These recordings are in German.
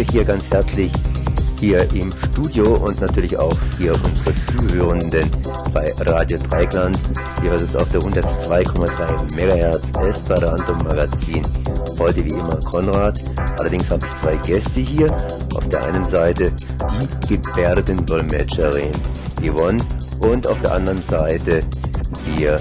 begrüße hier ganz herzlich hier im Studio und natürlich auch hier unsere Zuhörenden bei Radio Dreikland. Ihr hört es auf der 102,3 MHz Esperanto Magazin. Heute wie immer Konrad. Allerdings habe ich zwei Gäste hier. Auf der einen Seite die Gebärdendolmetscherin Yvonne und auf der anderen Seite hier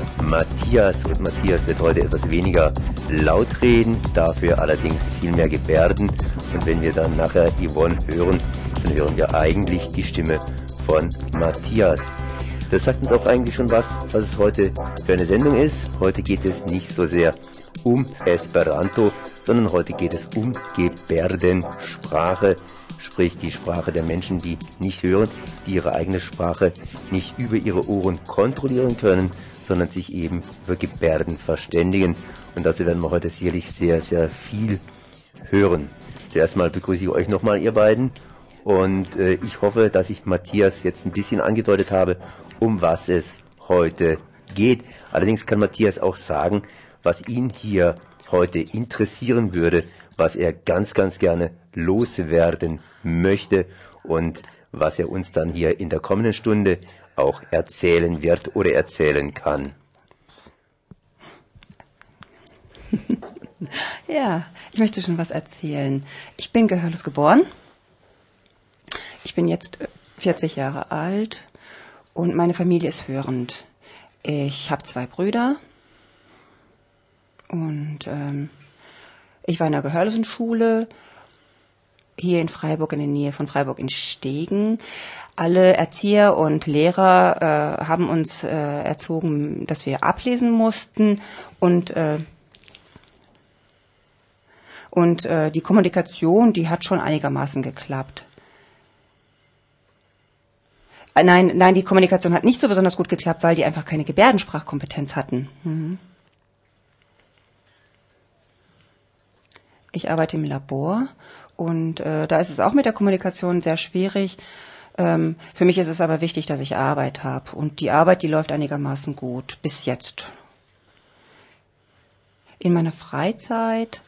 Matthias. Und Matthias wird heute etwas weniger laut reden, dafür allerdings viel mehr Gebärden. Und wenn wir dann nachher Yvonne hören, dann hören wir eigentlich die Stimme von Matthias. Das sagt uns auch eigentlich schon was, was es heute für eine Sendung ist. Heute geht es nicht so sehr um Esperanto, sondern heute geht es um Gebärdensprache, sprich die Sprache der Menschen, die nicht hören, die ihre eigene Sprache nicht über ihre Ohren kontrollieren können, sondern sich eben über Gebärden verständigen. Und dazu werden wir heute sicherlich sehr, sehr viel hören. Zuerst mal begrüße ich euch nochmal, ihr beiden. Und äh, ich hoffe, dass ich Matthias jetzt ein bisschen angedeutet habe, um was es heute geht. Allerdings kann Matthias auch sagen, was ihn hier heute interessieren würde, was er ganz, ganz gerne loswerden möchte und was er uns dann hier in der kommenden Stunde auch erzählen wird oder erzählen kann. ja, ich möchte schon was erzählen. Ich bin gehörlos geboren. Ich bin jetzt 40 Jahre alt und meine Familie ist hörend. Ich habe zwei Brüder und ähm, ich war in der gehörlosen Schule hier in Freiburg in der Nähe von Freiburg in Stegen. Alle Erzieher und Lehrer äh, haben uns äh, erzogen, dass wir ablesen mussten und äh, und äh, die Kommunikation, die hat schon einigermaßen geklappt. Äh, nein, nein, die Kommunikation hat nicht so besonders gut geklappt, weil die einfach keine Gebärdensprachkompetenz hatten. Mhm. Ich arbeite im Labor und äh, da ist es auch mit der Kommunikation sehr schwierig. Ähm, für mich ist es aber wichtig, dass ich Arbeit habe. Und die Arbeit, die läuft einigermaßen gut, bis jetzt. In meiner Freizeit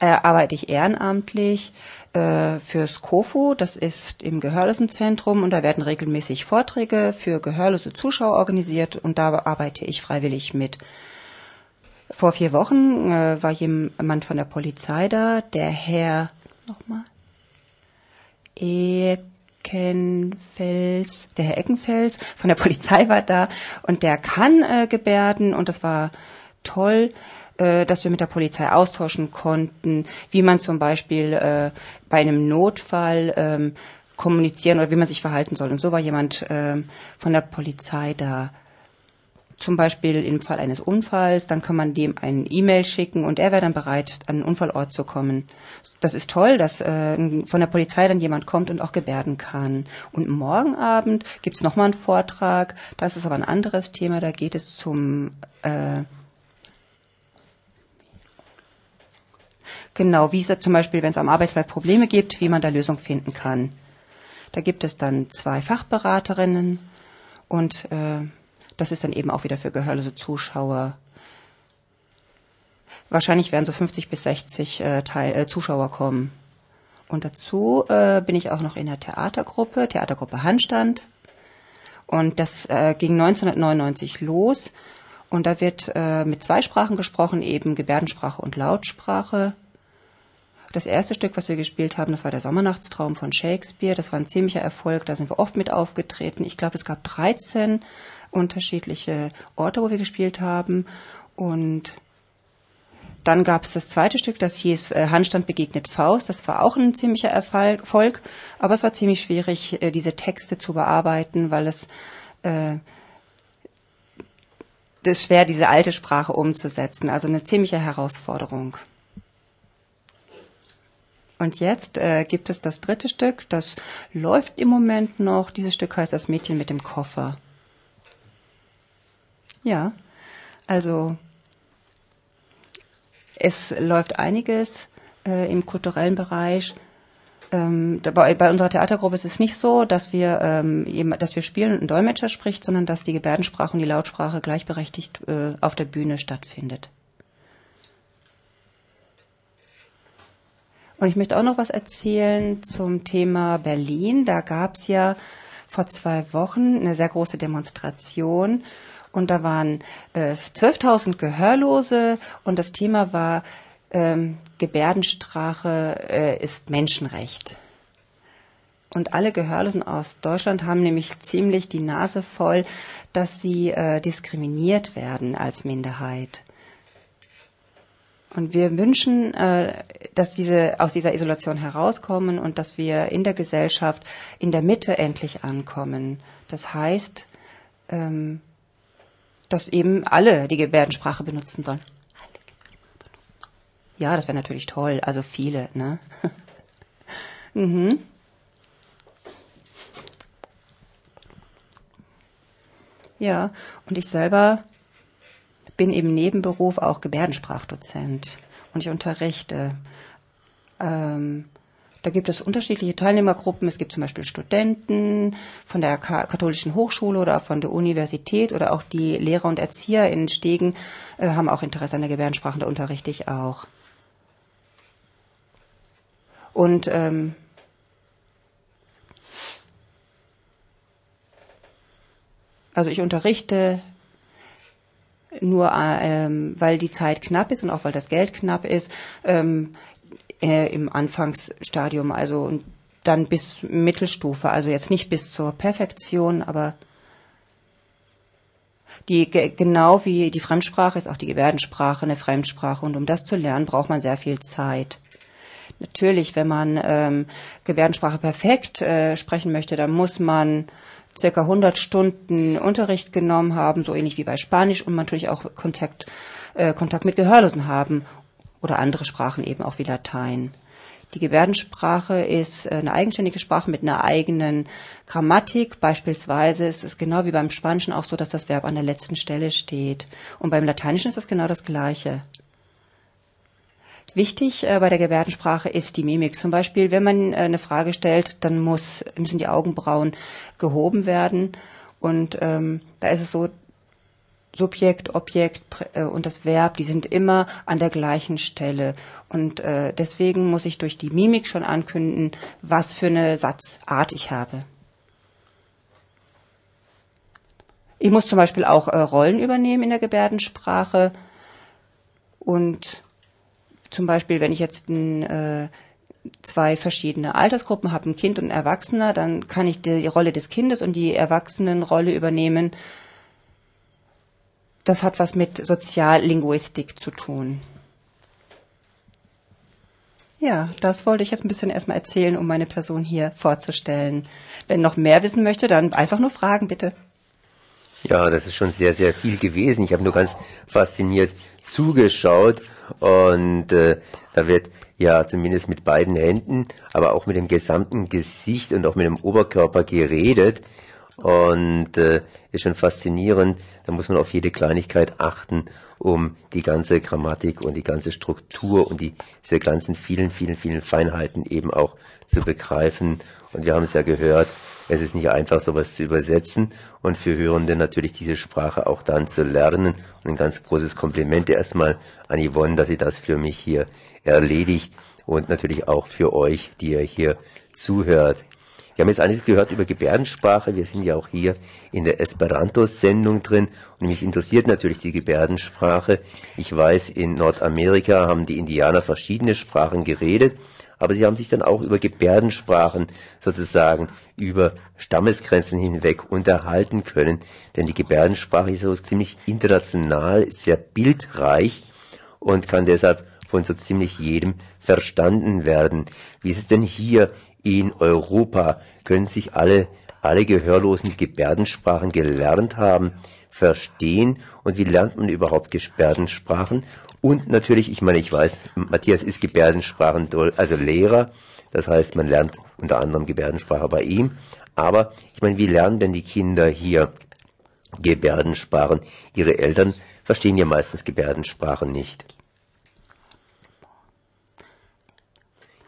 äh, arbeite ich ehrenamtlich äh, fürs KOFU, das ist im Gehörlosenzentrum und da werden regelmäßig Vorträge für gehörlose Zuschauer organisiert und da arbeite ich freiwillig mit. Vor vier Wochen äh, war jemand von der Polizei da, der Herr, nochmal, Eckenfels, der Herr Eckenfels von der Polizei war da und der kann äh, Gebärden und das war toll äh, dass wir mit der Polizei austauschen konnten, wie man zum Beispiel äh, bei einem Notfall ähm, kommunizieren oder wie man sich verhalten soll. Und so war jemand äh, von der Polizei da zum Beispiel im Fall eines Unfalls, dann kann man dem eine E-Mail schicken und er wäre dann bereit, an den Unfallort zu kommen. Das ist toll, dass äh, von der Polizei dann jemand kommt und auch gebärden kann. Und morgen Abend gibt's nochmal einen Vortrag, das ist aber ein anderes Thema, da geht es zum äh, Genau, wie es zum Beispiel, wenn es am Arbeitsplatz Probleme gibt, wie man da Lösung finden kann. Da gibt es dann zwei Fachberaterinnen und äh, das ist dann eben auch wieder für gehörlose Zuschauer. Wahrscheinlich werden so 50 bis 60 äh, Teil, äh, Zuschauer kommen. Und dazu äh, bin ich auch noch in der Theatergruppe, Theatergruppe Handstand. Und das äh, ging 1999 los. Und da wird äh, mit zwei Sprachen gesprochen, eben Gebärdensprache und Lautsprache. Das erste Stück, was wir gespielt haben, das war der Sommernachtstraum von Shakespeare. Das war ein ziemlicher Erfolg. Da sind wir oft mit aufgetreten. Ich glaube, es gab 13 unterschiedliche Orte, wo wir gespielt haben. Und dann gab es das zweite Stück, das hieß äh, Handstand begegnet Faust. Das war auch ein ziemlicher Erfolg, aber es war ziemlich schwierig, äh, diese Texte zu bearbeiten, weil es äh, das ist schwer, diese alte Sprache umzusetzen. Also eine ziemliche Herausforderung. Und jetzt äh, gibt es das dritte Stück, das läuft im Moment noch. Dieses Stück heißt Das Mädchen mit dem Koffer. Ja, also es läuft einiges äh, im kulturellen Bereich. Ähm, bei, bei, unserer Theatergruppe ist es nicht so, dass wir, ähm, dass wir spielen und ein Dolmetscher spricht, sondern dass die Gebärdensprache und die Lautsprache gleichberechtigt äh, auf der Bühne stattfindet. Und ich möchte auch noch was erzählen zum Thema Berlin. Da gab es ja vor zwei Wochen eine sehr große Demonstration und da waren äh, 12.000 Gehörlose und das Thema war ähm, Gebärdensprache äh, ist Menschenrecht. Und alle Gehörlosen aus Deutschland haben nämlich ziemlich die Nase voll, dass sie äh, diskriminiert werden als Minderheit. Und wir wünschen, äh, dass diese aus dieser Isolation herauskommen und dass wir in der Gesellschaft in der Mitte endlich ankommen. Das heißt, ähm, dass eben alle die Gebärdensprache benutzen sollen. Ja, das wäre natürlich toll. Also viele, ne? mhm. Ja, und ich selber bin im Nebenberuf auch Gebärdensprachdozent und ich unterrichte. Ähm, da gibt es unterschiedliche Teilnehmergruppen. Es gibt zum Beispiel Studenten von der Katholischen Hochschule oder von der Universität oder auch die Lehrer und Erzieher in Stegen äh, haben auch Interesse an der Gebärdensprache. Da unterrichte ich auch. Und ähm, also ich unterrichte nur, ähm, weil die Zeit knapp ist und auch weil das Geld knapp ist, ähm, äh, im Anfangsstadium, also und dann bis Mittelstufe, also jetzt nicht bis zur Perfektion, aber die genau wie die Fremdsprache ist auch die Gebärdensprache eine Fremdsprache und um das zu lernen braucht man sehr viel Zeit. Natürlich, wenn man ähm, Gebärdensprache perfekt äh, sprechen möchte, dann muss man circa 100 Stunden Unterricht genommen haben, so ähnlich wie bei Spanisch und natürlich auch Kontakt, äh, Kontakt mit Gehörlosen haben oder andere Sprachen eben auch wie Latein. Die Gebärdensprache ist eine eigenständige Sprache mit einer eigenen Grammatik. Beispielsweise ist es genau wie beim Spanischen auch so, dass das Verb an der letzten Stelle steht. Und beim Lateinischen ist es genau das Gleiche. Wichtig äh, bei der Gebärdensprache ist die Mimik. Zum Beispiel, wenn man äh, eine Frage stellt, dann muss, müssen die Augenbrauen gehoben werden. Und ähm, da ist es so, Subjekt, Objekt äh, und das Verb, die sind immer an der gleichen Stelle. Und äh, deswegen muss ich durch die Mimik schon ankündigen, was für eine Satzart ich habe. Ich muss zum Beispiel auch äh, Rollen übernehmen in der Gebärdensprache und zum Beispiel, wenn ich jetzt ein, äh, zwei verschiedene Altersgruppen habe, ein Kind und ein Erwachsener, dann kann ich die Rolle des Kindes und die Erwachsenenrolle übernehmen. Das hat was mit Soziallinguistik zu tun. Ja, das wollte ich jetzt ein bisschen erstmal erzählen, um meine Person hier vorzustellen. Wenn noch mehr wissen möchte, dann einfach nur fragen, bitte. Ja, das ist schon sehr, sehr viel gewesen. Ich habe nur ganz fasziniert zugeschaut und äh, da wird ja zumindest mit beiden Händen, aber auch mit dem gesamten Gesicht und auch mit dem Oberkörper geredet. Und äh, ist schon faszinierend. Da muss man auf jede Kleinigkeit achten, um die ganze Grammatik und die ganze Struktur und die, diese ganzen vielen, vielen, vielen Feinheiten eben auch zu begreifen. Und wir haben es ja gehört, es ist nicht einfach, sowas zu übersetzen und für Hörende natürlich diese Sprache auch dann zu lernen. Und ein ganz großes Kompliment erstmal an Yvonne, dass sie das für mich hier erledigt und natürlich auch für euch, die ihr hier zuhört. Wir haben jetzt einiges gehört über Gebärdensprache. Wir sind ja auch hier in der Esperanto-Sendung drin. Und mich interessiert natürlich die Gebärdensprache. Ich weiß, in Nordamerika haben die Indianer verschiedene Sprachen geredet aber sie haben sich dann auch über Gebärdensprachen sozusagen über Stammesgrenzen hinweg unterhalten können, denn die Gebärdensprache ist so ziemlich international, sehr bildreich und kann deshalb von so ziemlich jedem verstanden werden. Wie ist es denn hier in Europa? Können sich alle, alle Gehörlosen Gebärdensprachen gelernt haben, verstehen und wie lernt man überhaupt Gebärdensprachen und natürlich, ich meine, ich weiß, Matthias ist Gebärdensprachen, also Lehrer. Das heißt, man lernt unter anderem Gebärdensprache bei ihm. Aber ich meine, wie lernen denn die Kinder hier Gebärdensprachen? Ihre Eltern verstehen ja meistens Gebärdensprachen nicht.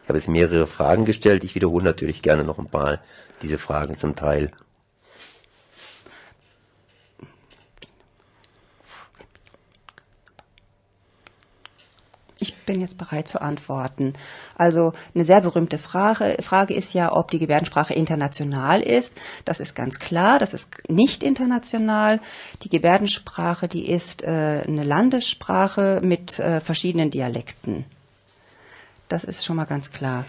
Ich habe jetzt mehrere Fragen gestellt. Ich wiederhole natürlich gerne noch ein paar diese Fragen zum Teil. bin jetzt bereit zu antworten. Also eine sehr berühmte Frage, Frage ist ja, ob die Gebärdensprache international ist. Das ist ganz klar, das ist nicht international. Die Gebärdensprache, die ist äh, eine Landessprache mit äh, verschiedenen Dialekten. Das ist schon mal ganz klar.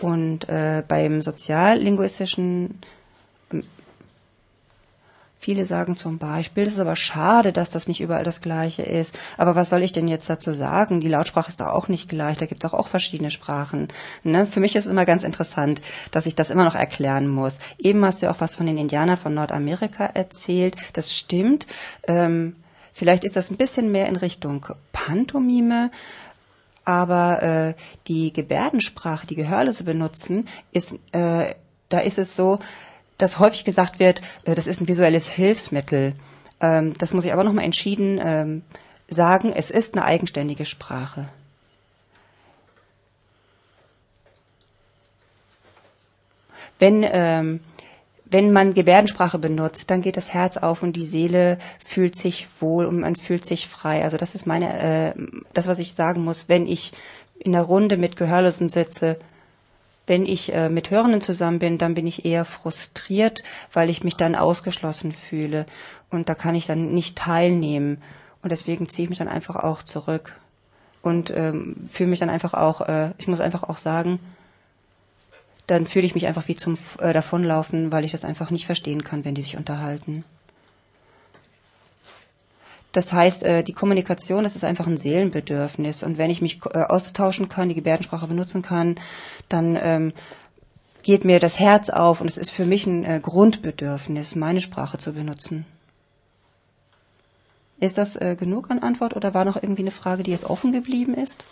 Und äh, beim soziallinguistischen Viele sagen zum Beispiel, es ist aber schade, dass das nicht überall das Gleiche ist. Aber was soll ich denn jetzt dazu sagen? Die Lautsprache ist doch auch nicht gleich. Da gibt es auch, auch verschiedene Sprachen. Ne? Für mich ist es immer ganz interessant, dass ich das immer noch erklären muss. Eben hast du ja auch was von den Indianern von Nordamerika erzählt. Das stimmt. Ähm, vielleicht ist das ein bisschen mehr in Richtung Pantomime aber äh, die Gebärdensprache, die Gehörlose benutzen, ist äh, da ist es so, dass häufig gesagt wird, äh, das ist ein visuelles Hilfsmittel. Ähm, das muss ich aber nochmal entschieden ähm, sagen, es ist eine eigenständige Sprache. Wenn, ähm, wenn man Gebärdensprache benutzt, dann geht das Herz auf und die Seele fühlt sich wohl und man fühlt sich frei. Also das ist meine, äh, das, was ich sagen muss, wenn ich in der Runde mit Gehörlosen sitze, wenn ich äh, mit Hörenden zusammen bin, dann bin ich eher frustriert, weil ich mich dann ausgeschlossen fühle. Und da kann ich dann nicht teilnehmen. Und deswegen ziehe ich mich dann einfach auch zurück. Und ähm, fühle mich dann einfach auch, äh, ich muss einfach auch sagen, dann fühle ich mich einfach wie zum äh, Davonlaufen, weil ich das einfach nicht verstehen kann, wenn die sich unterhalten. Das heißt, äh, die Kommunikation, das ist einfach ein Seelenbedürfnis. Und wenn ich mich äh, austauschen kann, die Gebärdensprache benutzen kann, dann ähm, geht mir das Herz auf und es ist für mich ein äh, Grundbedürfnis, meine Sprache zu benutzen. Ist das äh, genug an Antwort oder war noch irgendwie eine Frage, die jetzt offen geblieben ist?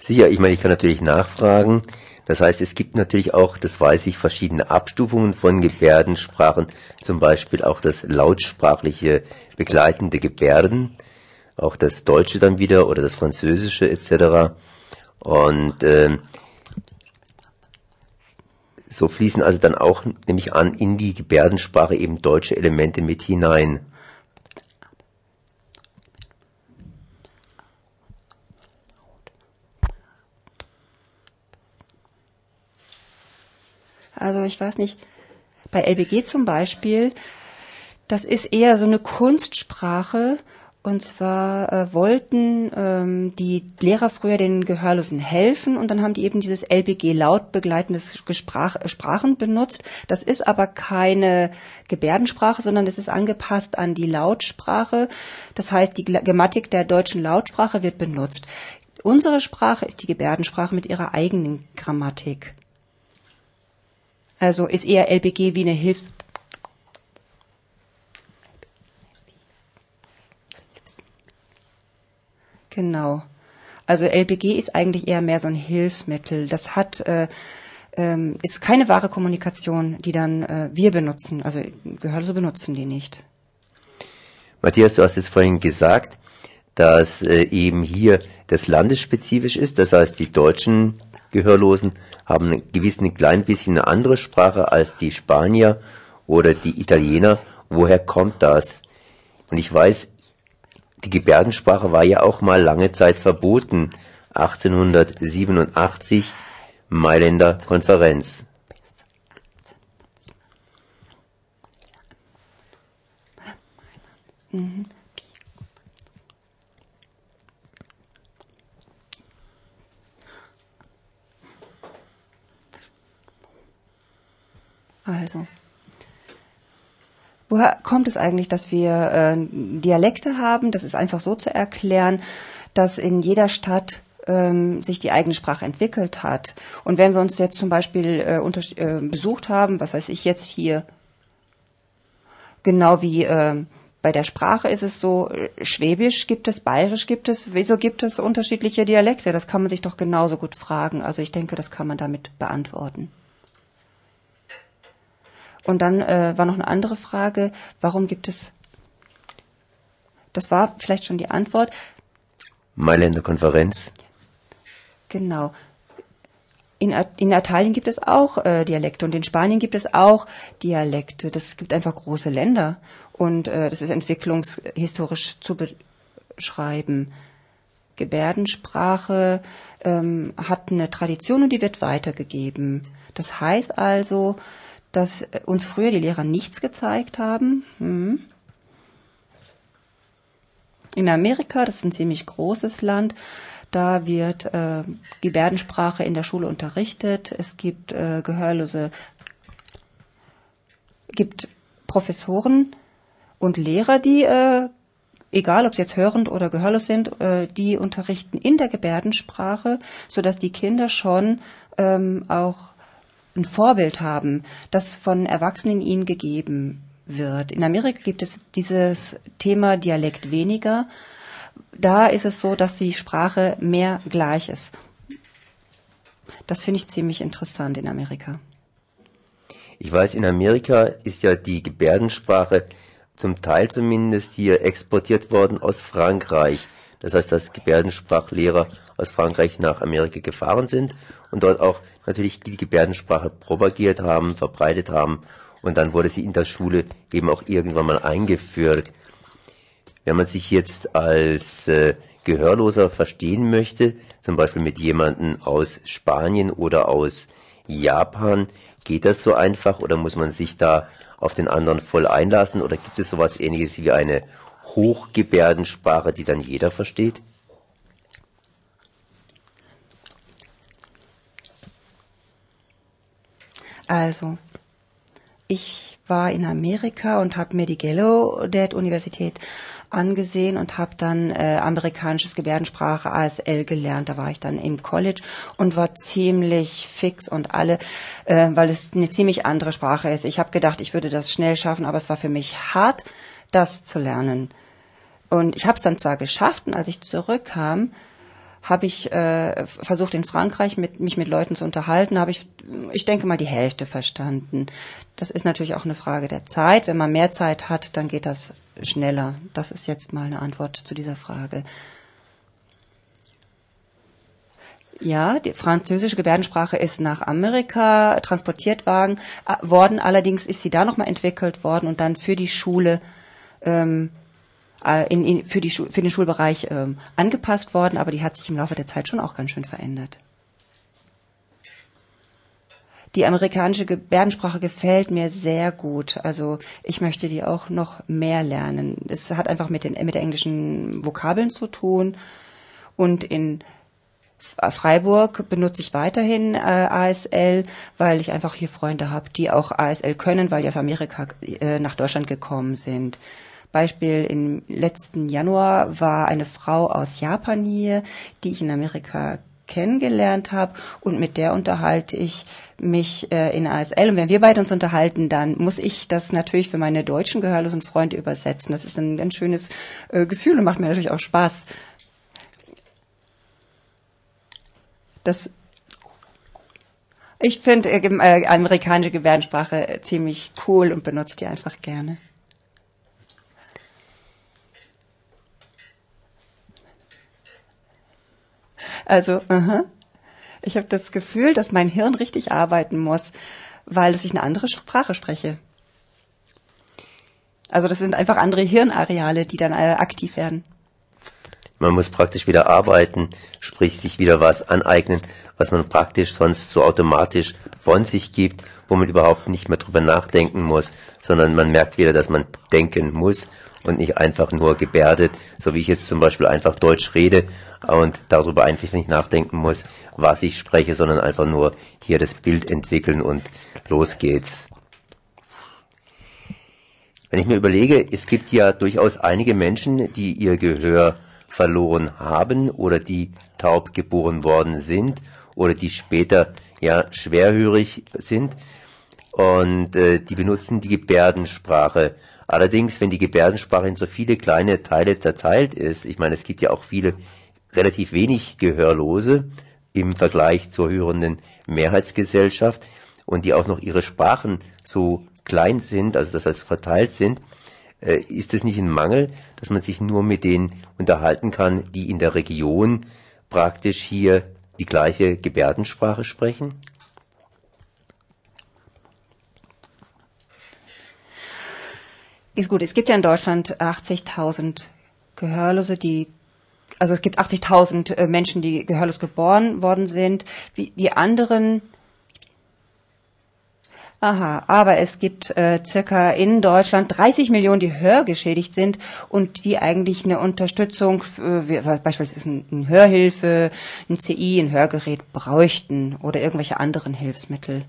Sicher, ich meine, ich kann natürlich nachfragen. Das heißt, es gibt natürlich auch, das weiß ich, verschiedene Abstufungen von Gebärdensprachen, zum Beispiel auch das lautsprachliche begleitende Gebärden, auch das Deutsche dann wieder oder das Französische etc. Und äh, so fließen also dann auch, nehme ich an, in die Gebärdensprache eben deutsche Elemente mit hinein. Also ich weiß nicht, bei LBG zum Beispiel, das ist eher so eine Kunstsprache. Und zwar äh, wollten ähm, die Lehrer früher den Gehörlosen helfen und dann haben die eben dieses LBG laut begleitendes Gesprach, Sprachen benutzt. Das ist aber keine Gebärdensprache, sondern es ist angepasst an die Lautsprache. Das heißt, die Grammatik der deutschen Lautsprache wird benutzt. Unsere Sprache ist die Gebärdensprache mit ihrer eigenen Grammatik. Also ist eher LBG wie eine Hilfs... Genau. Also LBG ist eigentlich eher mehr so ein Hilfsmittel. Das hat äh, ähm, ist keine wahre Kommunikation, die dann äh, wir benutzen. Also Gehörlose benutzen die nicht. Matthias, du hast es vorhin gesagt, dass äh, eben hier das landesspezifisch ist. Das heißt, die Deutschen Gehörlosen haben gewiss ein klein bisschen eine andere Sprache als die Spanier oder die Italiener. Woher kommt das? Und ich weiß, die Gebärdensprache war ja auch mal lange Zeit verboten. 1887 Mailänder Konferenz. Mhm. Also, woher kommt es eigentlich, dass wir äh, Dialekte haben? Das ist einfach so zu erklären, dass in jeder Stadt ähm, sich die eigene Sprache entwickelt hat. Und wenn wir uns jetzt zum Beispiel äh, unter, äh, besucht haben, was weiß ich jetzt hier, genau wie äh, bei der Sprache ist es so, äh, Schwäbisch gibt es, Bayerisch gibt es, wieso gibt es unterschiedliche Dialekte? Das kann man sich doch genauso gut fragen. Also ich denke, das kann man damit beantworten. Und dann äh, war noch eine andere Frage, warum gibt es, das war vielleicht schon die Antwort. Mailänder Konferenz. Genau. In, in Italien gibt es auch äh, Dialekte und in Spanien gibt es auch Dialekte. Das gibt einfach große Länder und äh, das ist entwicklungshistorisch zu beschreiben. Gebärdensprache ähm, hat eine Tradition und die wird weitergegeben. Das heißt also, dass uns früher die Lehrer nichts gezeigt haben. Hm. In Amerika, das ist ein ziemlich großes Land, da wird äh, Gebärdensprache in der Schule unterrichtet. Es gibt äh, gehörlose, gibt Professoren und Lehrer, die, äh, egal ob sie jetzt hörend oder gehörlos sind, äh, die unterrichten in der Gebärdensprache, so dass die Kinder schon ähm, auch ein Vorbild haben, das von Erwachsenen ihnen gegeben wird. In Amerika gibt es dieses Thema Dialekt weniger. Da ist es so, dass die Sprache mehr gleich ist. Das finde ich ziemlich interessant in Amerika. Ich weiß, in Amerika ist ja die Gebärdensprache zum Teil zumindest hier exportiert worden aus Frankreich. Das heißt, dass Gebärdensprachlehrer aus Frankreich nach Amerika gefahren sind und dort auch natürlich die Gebärdensprache propagiert haben, verbreitet haben und dann wurde sie in der Schule eben auch irgendwann mal eingeführt. Wenn man sich jetzt als äh, Gehörloser verstehen möchte, zum Beispiel mit jemandem aus Spanien oder aus Japan, geht das so einfach oder muss man sich da auf den anderen voll einlassen oder gibt es sowas ähnliches wie eine Hochgebärdensprache, die dann jeder versteht? Also, ich war in Amerika und habe mir die Gallaudet-Universität angesehen und habe dann äh, amerikanisches Gebärdensprache ASL gelernt. Da war ich dann im College und war ziemlich fix und alle, äh, weil es eine ziemlich andere Sprache ist. Ich habe gedacht, ich würde das schnell schaffen, aber es war für mich hart, das zu lernen. Und ich habe es dann zwar geschafft und als ich zurückkam, habe ich äh, versucht in Frankreich mit, mich mit Leuten zu unterhalten, habe ich, ich denke mal, die Hälfte verstanden. Das ist natürlich auch eine Frage der Zeit. Wenn man mehr Zeit hat, dann geht das schneller. Das ist jetzt mal eine Antwort zu dieser Frage. Ja, die französische Gebärdensprache ist nach Amerika transportiert worden, worden. Allerdings ist sie da nochmal entwickelt worden und dann für die Schule ähm, äh, in, in, für, die für den Schulbereich ähm, angepasst worden, aber die hat sich im Laufe der Zeit schon auch ganz schön verändert. Die amerikanische Gebärdensprache gefällt mir sehr gut. Also ich möchte die auch noch mehr lernen. Es hat einfach mit den mit der englischen Vokabeln zu tun. Und in Freiburg benutze ich weiterhin äh, ASL, weil ich einfach hier Freunde habe, die auch ASL können, weil die aus Amerika äh, nach Deutschland gekommen sind. Beispiel im letzten Januar war eine Frau aus Japan hier, die ich in Amerika kennengelernt habe und mit der unterhalte ich mich äh, in ASL und wenn wir beide uns unterhalten, dann muss ich das natürlich für meine deutschen gehörlosen Freunde übersetzen. Das ist ein ganz schönes äh, Gefühl und macht mir natürlich auch Spaß. Das ich finde äh, äh, amerikanische Gebärdensprache ziemlich cool und benutze die einfach gerne. Also, aha. ich habe das Gefühl, dass mein Hirn richtig arbeiten muss, weil ich eine andere Sprache spreche. Also das sind einfach andere Hirnareale, die dann äh, aktiv werden. Man muss praktisch wieder arbeiten, sprich sich wieder was aneignen, was man praktisch sonst so automatisch von sich gibt, wo man überhaupt nicht mehr drüber nachdenken muss, sondern man merkt wieder, dass man denken muss und nicht einfach nur gebärdet, so wie ich jetzt zum Beispiel einfach Deutsch rede und darüber einfach nicht nachdenken muss, was ich spreche, sondern einfach nur hier das Bild entwickeln und los geht's. Wenn ich mir überlege, es gibt ja durchaus einige Menschen, die ihr Gehör verloren haben oder die taub geboren worden sind oder die später ja schwerhörig sind und äh, die benutzen die Gebärdensprache Allerdings, wenn die Gebärdensprache in so viele kleine Teile zerteilt ist, ich meine, es gibt ja auch viele relativ wenig Gehörlose im Vergleich zur hörenden Mehrheitsgesellschaft und die auch noch ihre Sprachen so klein sind, also das heißt verteilt sind, äh, ist es nicht ein Mangel, dass man sich nur mit denen unterhalten kann, die in der Region praktisch hier die gleiche Gebärdensprache sprechen? Ist gut, es gibt ja in Deutschland 80.000 Gehörlose, die also es gibt 80.000 äh, Menschen, die gehörlos geboren worden sind. Wie, die anderen Aha, aber es gibt äh, circa in Deutschland 30 Millionen, die hörgeschädigt sind und die eigentlich eine Unterstützung, äh, beispielsweise ein, ein Hörhilfe, ein CI, ein Hörgerät bräuchten oder irgendwelche anderen Hilfsmittel.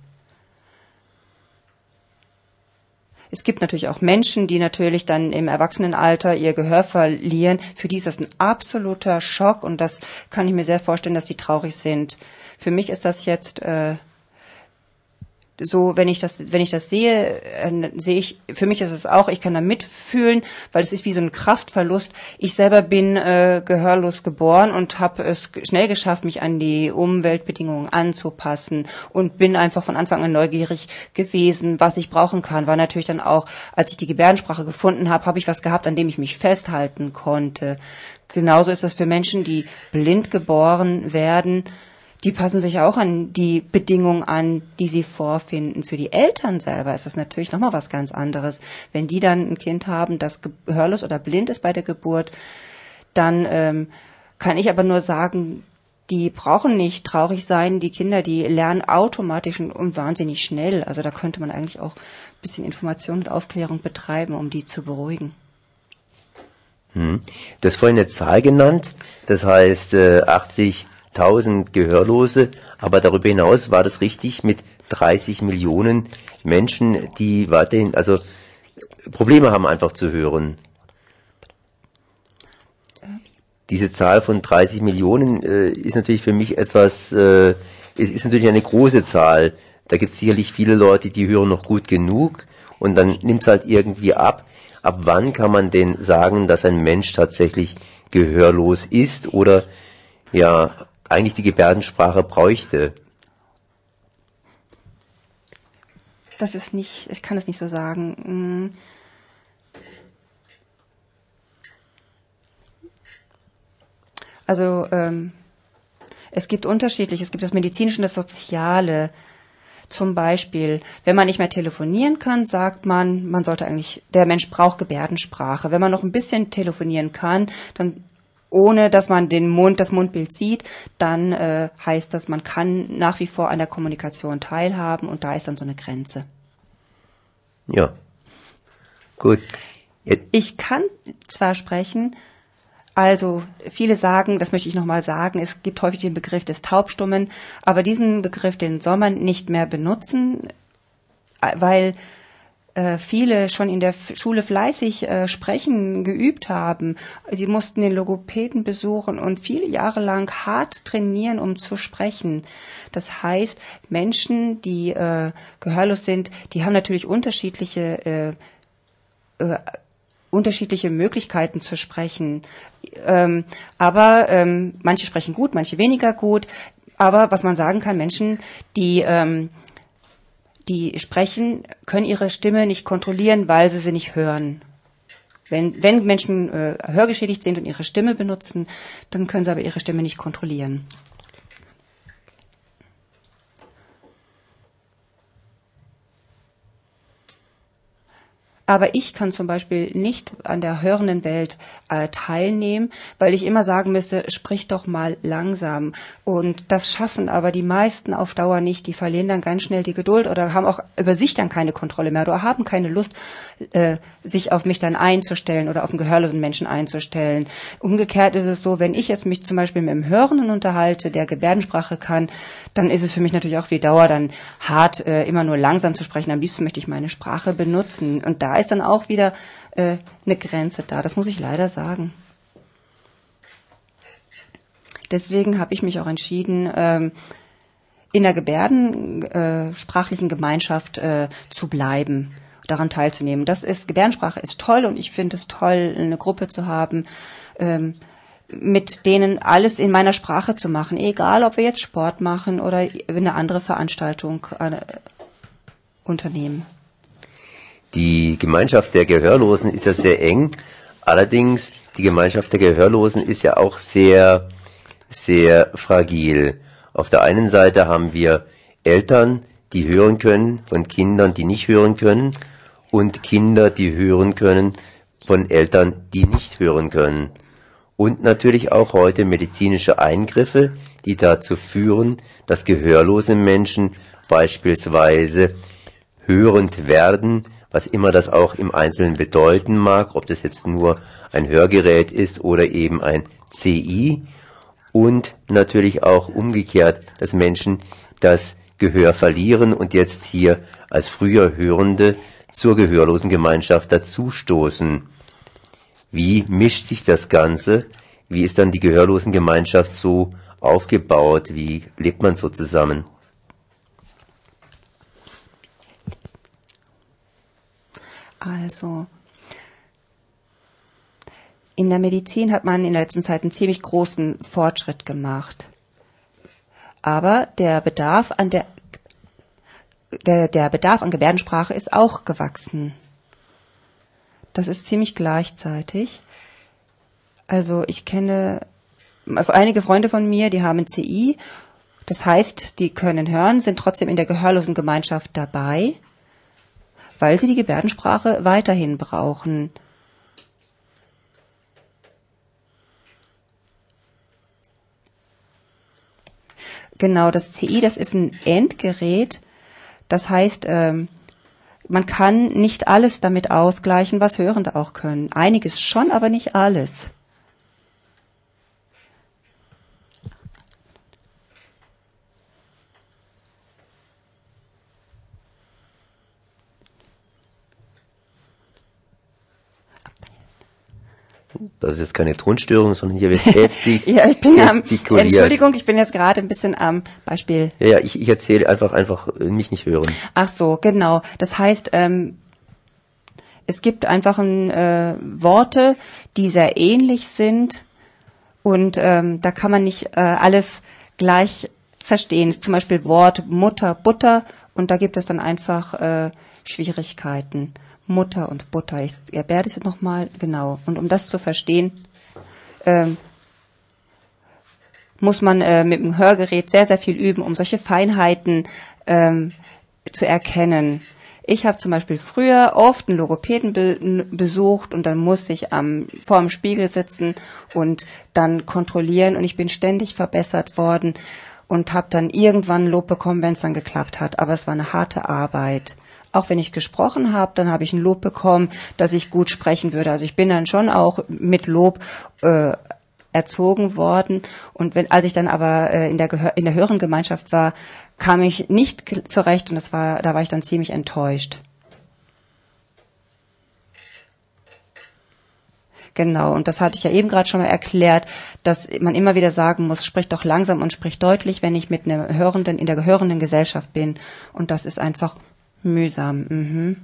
Es gibt natürlich auch Menschen, die natürlich dann im Erwachsenenalter ihr Gehör verlieren. Für die ist das ein absoluter Schock und das kann ich mir sehr vorstellen, dass die traurig sind. Für mich ist das jetzt äh, so, wenn ich das, wenn ich das sehe, äh, sehe ich, für mich ist es auch, ich kann da mitfühlen, weil es ist wie so ein Kraftverlust. Ich selber bin äh, gehörlos geboren und habe es schnell geschafft, mich an die Umweltbedingungen anzupassen und bin einfach von Anfang an neugierig gewesen, was ich brauchen kann. War natürlich dann auch, als ich die Gebärdensprache gefunden habe, habe ich was gehabt, an dem ich mich festhalten konnte. Genauso ist das für Menschen, die blind geboren werden die passen sich auch an die Bedingungen an, die sie vorfinden. Für die Eltern selber ist das natürlich nochmal was ganz anderes. Wenn die dann ein Kind haben, das gehörlos oder blind ist bei der Geburt, dann ähm, kann ich aber nur sagen, die brauchen nicht traurig sein. Die Kinder, die lernen automatisch und wahnsinnig schnell. Also da könnte man eigentlich auch ein bisschen Information und Aufklärung betreiben, um die zu beruhigen. Hm. Du hast vorhin eine Zahl genannt, das heißt äh, 80 1000 Gehörlose, aber darüber hinaus war das richtig mit 30 Millionen Menschen, die weiterhin, also Probleme haben einfach zu hören. Diese Zahl von 30 Millionen äh, ist natürlich für mich etwas, äh, ist, ist natürlich eine große Zahl. Da gibt es sicherlich viele Leute, die hören noch gut genug und dann nimmt es halt irgendwie ab. Ab wann kann man denn sagen, dass ein Mensch tatsächlich gehörlos ist oder ja eigentlich die Gebärdensprache bräuchte. Das ist nicht, ich kann es nicht so sagen. Hm. Also ähm, es gibt unterschiedlich, es gibt das medizinische und das soziale. Zum Beispiel, wenn man nicht mehr telefonieren kann, sagt man, man sollte eigentlich, der Mensch braucht Gebärdensprache. Wenn man noch ein bisschen telefonieren kann, dann ohne dass man den Mund, das Mundbild sieht, dann äh, heißt das, man kann nach wie vor an der Kommunikation teilhaben und da ist dann so eine Grenze. Ja. Gut. Jetzt. Ich kann zwar sprechen, also viele sagen, das möchte ich nochmal sagen, es gibt häufig den Begriff des Taubstummen, aber diesen Begriff, den soll man nicht mehr benutzen, weil äh, viele schon in der Schule fleißig äh, sprechen geübt haben. Sie mussten den Logopäden besuchen und viele Jahre lang hart trainieren, um zu sprechen. Das heißt, Menschen, die äh, gehörlos sind, die haben natürlich unterschiedliche äh, äh, unterschiedliche Möglichkeiten zu sprechen. Ähm, aber ähm, manche sprechen gut, manche weniger gut. Aber was man sagen kann, Menschen, die ähm, die sprechen, können ihre Stimme nicht kontrollieren, weil sie sie nicht hören. Wenn, wenn Menschen äh, hörgeschädigt sind und ihre Stimme benutzen, dann können sie aber ihre Stimme nicht kontrollieren. Aber ich kann zum Beispiel nicht an der hörenden Welt äh, teilnehmen, weil ich immer sagen müsste, sprich doch mal langsam. Und das schaffen aber die meisten auf Dauer nicht. Die verlieren dann ganz schnell die Geduld oder haben auch über sich dann keine Kontrolle mehr oder haben keine Lust, äh, sich auf mich dann einzustellen oder auf einen gehörlosen Menschen einzustellen. Umgekehrt ist es so, wenn ich jetzt mich zum Beispiel mit einem Hörenden unterhalte, der Gebärdensprache kann, dann ist es für mich natürlich auch wie Dauer dann hart, äh, immer nur langsam zu sprechen. Am liebsten möchte ich meine Sprache benutzen. Und da ist dann auch wieder äh, eine Grenze da. Das muss ich leider sagen. Deswegen habe ich mich auch entschieden, ähm, in der gebärdensprachlichen äh, Gemeinschaft äh, zu bleiben, daran teilzunehmen. Das ist Gebärdensprache ist toll und ich finde es toll, eine Gruppe zu haben, ähm, mit denen alles in meiner Sprache zu machen, egal ob wir jetzt Sport machen oder eine andere Veranstaltung äh, unternehmen. Die Gemeinschaft der Gehörlosen ist ja sehr eng. Allerdings, die Gemeinschaft der Gehörlosen ist ja auch sehr, sehr fragil. Auf der einen Seite haben wir Eltern, die hören können von Kindern, die nicht hören können und Kinder, die hören können von Eltern, die nicht hören können. Und natürlich auch heute medizinische Eingriffe, die dazu führen, dass gehörlose Menschen beispielsweise hörend werden, was immer das auch im Einzelnen bedeuten mag, ob das jetzt nur ein Hörgerät ist oder eben ein CI und natürlich auch umgekehrt, dass Menschen das Gehör verlieren und jetzt hier als früher Hörende zur gehörlosen Gemeinschaft dazustoßen. Wie mischt sich das Ganze? Wie ist dann die Gehörlosengemeinschaft so aufgebaut? Wie lebt man so zusammen? Also, in der Medizin hat man in der letzten Zeit einen ziemlich großen Fortschritt gemacht. Aber der Bedarf an der, der, der Bedarf an Gebärdensprache ist auch gewachsen. Das ist ziemlich gleichzeitig. Also ich kenne einige Freunde von mir, die haben CI. Das heißt, die können hören, sind trotzdem in der gehörlosen Gemeinschaft dabei, weil sie die Gebärdensprache weiterhin brauchen. Genau, das CI, das ist ein Endgerät. Das heißt, ähm, man kann nicht alles damit ausgleichen, was Hörende auch können. Einiges schon, aber nicht alles. Das ist jetzt keine Tonstörung, sondern hier wird heftig ja, ich bin am, Entschuldigung, ich bin jetzt gerade ein bisschen am Beispiel. Ja, ja, ich, ich erzähle einfach, einfach äh, mich nicht hören. Ach so, genau. Das heißt, ähm, es gibt einfach ein, äh, Worte, die sehr ähnlich sind und ähm, da kann man nicht äh, alles gleich verstehen. Zum Beispiel Wort Mutter, Butter und da gibt es dann einfach äh, Schwierigkeiten. Mutter und Butter. Ich das jetzt nochmal genau. Und um das zu verstehen, ähm, muss man äh, mit dem Hörgerät sehr, sehr viel üben, um solche Feinheiten ähm, zu erkennen. Ich habe zum Beispiel früher oft einen Logopäden be besucht und dann musste ich am, vor dem Spiegel sitzen und dann kontrollieren und ich bin ständig verbessert worden und habe dann irgendwann Lob bekommen, wenn es dann geklappt hat. Aber es war eine harte Arbeit auch wenn ich gesprochen habe, dann habe ich ein Lob bekommen, dass ich gut sprechen würde. Also ich bin dann schon auch mit Lob äh, erzogen worden. Und wenn, als ich dann aber äh, in der in der höheren Gemeinschaft war, kam ich nicht zurecht und das war, da war ich dann ziemlich enttäuscht. Genau, und das hatte ich ja eben gerade schon mal erklärt, dass man immer wieder sagen muss, sprich doch langsam und sprich deutlich, wenn ich mit einem Hörenden in der gehörenden Gesellschaft bin. Und das ist einfach Mühsam, mhm.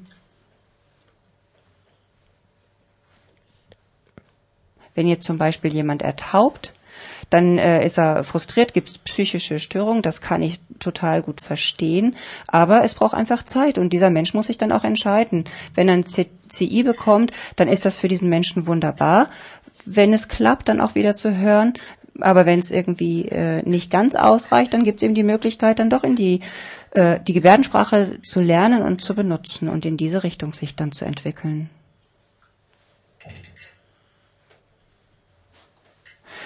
Wenn jetzt zum Beispiel jemand ertaubt, dann äh, ist er frustriert, gibt es psychische Störungen, das kann ich total gut verstehen, aber es braucht einfach Zeit und dieser Mensch muss sich dann auch entscheiden. Wenn er ein CI bekommt, dann ist das für diesen Menschen wunderbar. Wenn es klappt, dann auch wieder zu hören, aber wenn es irgendwie äh, nicht ganz ausreicht, dann gibt es eben die Möglichkeit, dann doch in die äh, die Gebärdensprache zu lernen und zu benutzen und in diese Richtung sich dann zu entwickeln.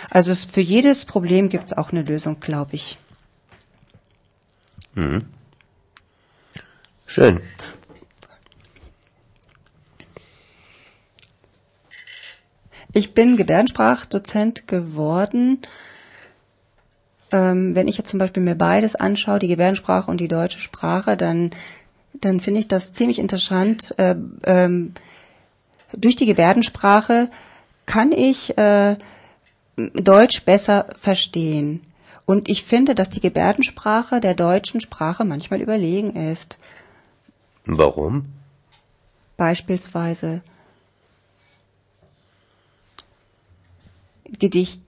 Also es, für jedes Problem gibt es auch eine Lösung, glaube ich. Mhm. Schön. Ich bin Gebärdensprachdozent geworden ähm, wenn ich jetzt zum Beispiel mir beides anschaue, die Gebärdensprache und die deutsche Sprache, dann, dann finde ich das ziemlich interessant. Äh, ähm, durch die Gebärdensprache kann ich äh, Deutsch besser verstehen. Und ich finde, dass die Gebärdensprache der deutschen Sprache manchmal überlegen ist. Warum? Beispielsweise Gedicht,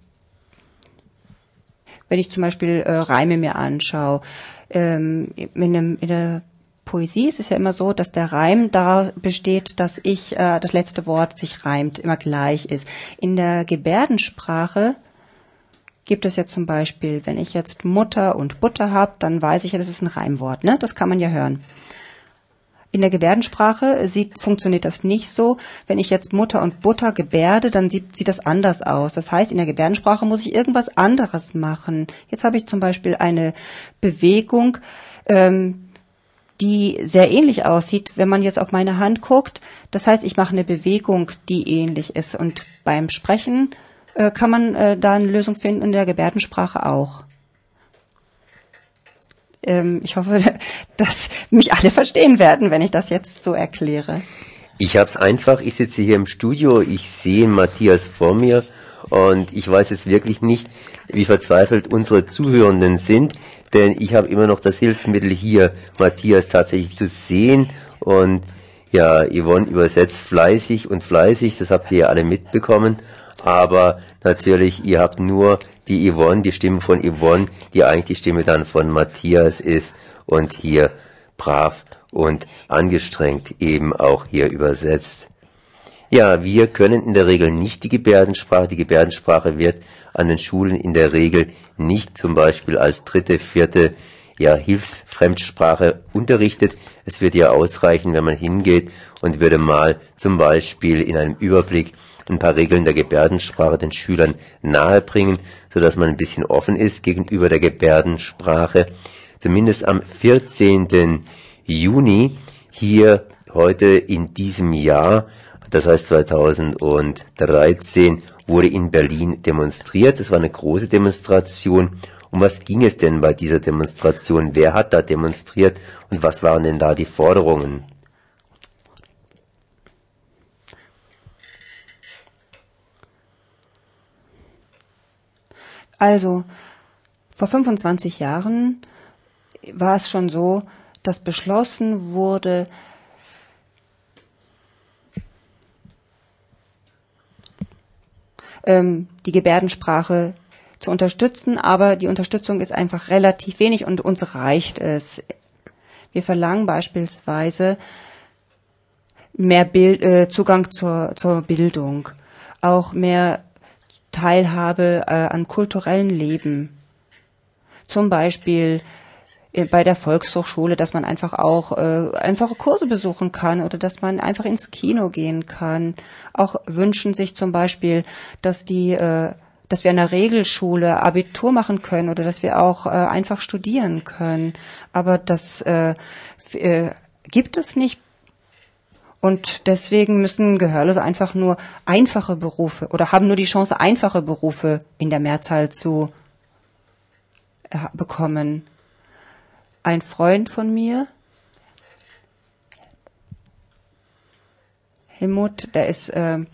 wenn ich zum Beispiel äh, Reime mir anschaue. Ähm, in, einem, in der Poesie ist es ja immer so, dass der Reim da besteht, dass ich äh, das letzte Wort sich reimt, immer gleich ist. In der Gebärdensprache gibt es ja zum Beispiel, wenn ich jetzt Mutter und Butter habe, dann weiß ich ja, das ist ein Reimwort, ne? Das kann man ja hören. In der Gebärdensprache sieht, funktioniert das nicht so. Wenn ich jetzt Mutter und Butter gebärde, dann sieht, sieht das anders aus. Das heißt, in der Gebärdensprache muss ich irgendwas anderes machen. Jetzt habe ich zum Beispiel eine Bewegung, ähm, die sehr ähnlich aussieht, wenn man jetzt auf meine Hand guckt. Das heißt, ich mache eine Bewegung, die ähnlich ist. Und beim Sprechen äh, kann man äh, da eine Lösung finden, in der Gebärdensprache auch. Ähm, ich hoffe, dass mich alle verstehen werden, wenn ich das jetzt so erkläre. Ich habe es einfach, ich sitze hier im Studio, ich sehe Matthias vor mir und ich weiß jetzt wirklich nicht, wie verzweifelt unsere Zuhörenden sind, denn ich habe immer noch das Hilfsmittel hier, Matthias tatsächlich zu sehen und ja, Yvonne übersetzt fleißig und fleißig, das habt ihr ja alle mitbekommen, aber natürlich, ihr habt nur die Yvonne, die Stimme von Yvonne, die eigentlich die Stimme dann von Matthias ist und hier brav und angestrengt eben auch hier übersetzt. Ja, wir können in der Regel nicht die Gebärdensprache. Die Gebärdensprache wird an den Schulen in der Regel nicht zum Beispiel als dritte, vierte ja, Hilfsfremdsprache unterrichtet. Es wird ja ausreichen, wenn man hingeht und würde mal zum Beispiel in einem Überblick ein paar Regeln der Gebärdensprache den Schülern nahebringen, so dass man ein bisschen offen ist gegenüber der Gebärdensprache. Zumindest am 14. Juni hier heute in diesem Jahr, das heißt 2013, wurde in Berlin demonstriert. Es war eine große Demonstration. Um was ging es denn bei dieser Demonstration? Wer hat da demonstriert und was waren denn da die Forderungen? Also, vor 25 Jahren war es schon so, dass beschlossen wurde, ähm, die Gebärdensprache zu unterstützen, aber die Unterstützung ist einfach relativ wenig und uns reicht es. Wir verlangen beispielsweise mehr Bild, äh, Zugang zur, zur Bildung, auch mehr Teilhabe äh, an kulturellen Leben. Zum Beispiel äh, bei der Volkshochschule, dass man einfach auch äh, einfache Kurse besuchen kann oder dass man einfach ins Kino gehen kann. Auch wünschen sich zum Beispiel, dass die äh, dass wir an der Regelschule Abitur machen können oder dass wir auch äh, einfach studieren können. Aber das äh, äh, gibt es nicht und deswegen müssen Gehörlose einfach nur einfache Berufe oder haben nur die Chance, einfache Berufe in der Mehrzahl zu äh, bekommen. Ein Freund von mir, Helmut, der ist äh,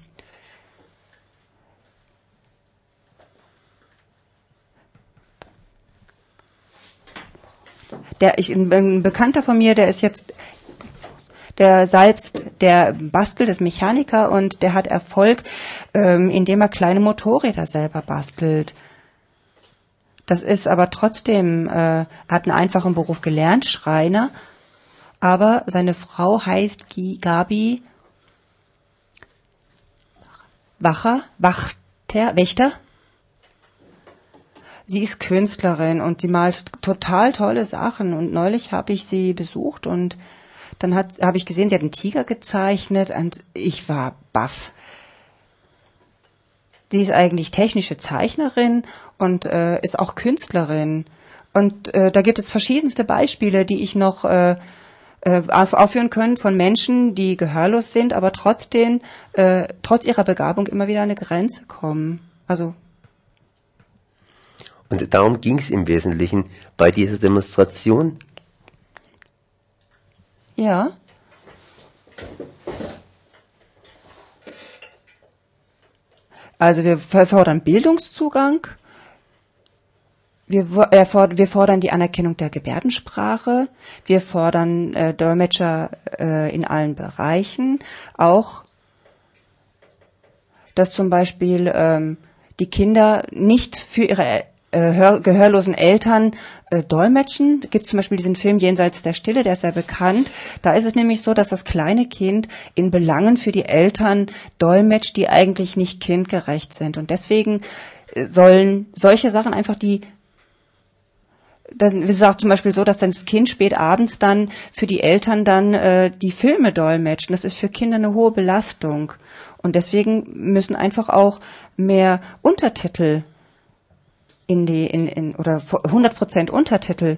der ich ein Bekannter von mir, der ist jetzt der selbst, der bastelt, ist Mechaniker und der hat Erfolg, ähm, indem er kleine Motorräder selber bastelt. Das ist aber trotzdem, äh, hat einen einfachen Beruf gelernt, Schreiner, aber seine Frau heißt Gabi Wacher, Wachter, Wächter. Sie ist Künstlerin und sie malt total tolle Sachen und neulich habe ich sie besucht und dann habe ich gesehen, sie hat einen Tiger gezeichnet und ich war baff. Sie ist eigentlich technische Zeichnerin und äh, ist auch Künstlerin. Und äh, da gibt es verschiedenste Beispiele, die ich noch äh, äh, aufführen können von Menschen, die gehörlos sind, aber trotzdem, äh, trotz ihrer Begabung immer wieder an eine Grenze kommen. Also und darum ging es im Wesentlichen bei dieser Demonstration. Ja. Also wir fordern Bildungszugang. Wir, äh, wir, fordern die Anerkennung der Gebärdensprache. Wir fordern äh, Dolmetscher äh, in allen Bereichen. Auch, dass zum Beispiel ähm, die Kinder nicht für ihre äh, gehörlosen Eltern äh, dolmetschen. Gibt zum Beispiel diesen Film Jenseits der Stille, der ist sehr bekannt. Da ist es nämlich so, dass das kleine Kind in Belangen für die Eltern dolmetscht, die eigentlich nicht kindgerecht sind. Und deswegen äh, sollen solche Sachen einfach die dann ist es auch zum Beispiel so, dass dann das Kind spät abends dann für die Eltern dann äh, die Filme dolmetschen. Das ist für Kinder eine hohe Belastung. Und deswegen müssen einfach auch mehr Untertitel in die, in, in, oder 100 Prozent Untertitel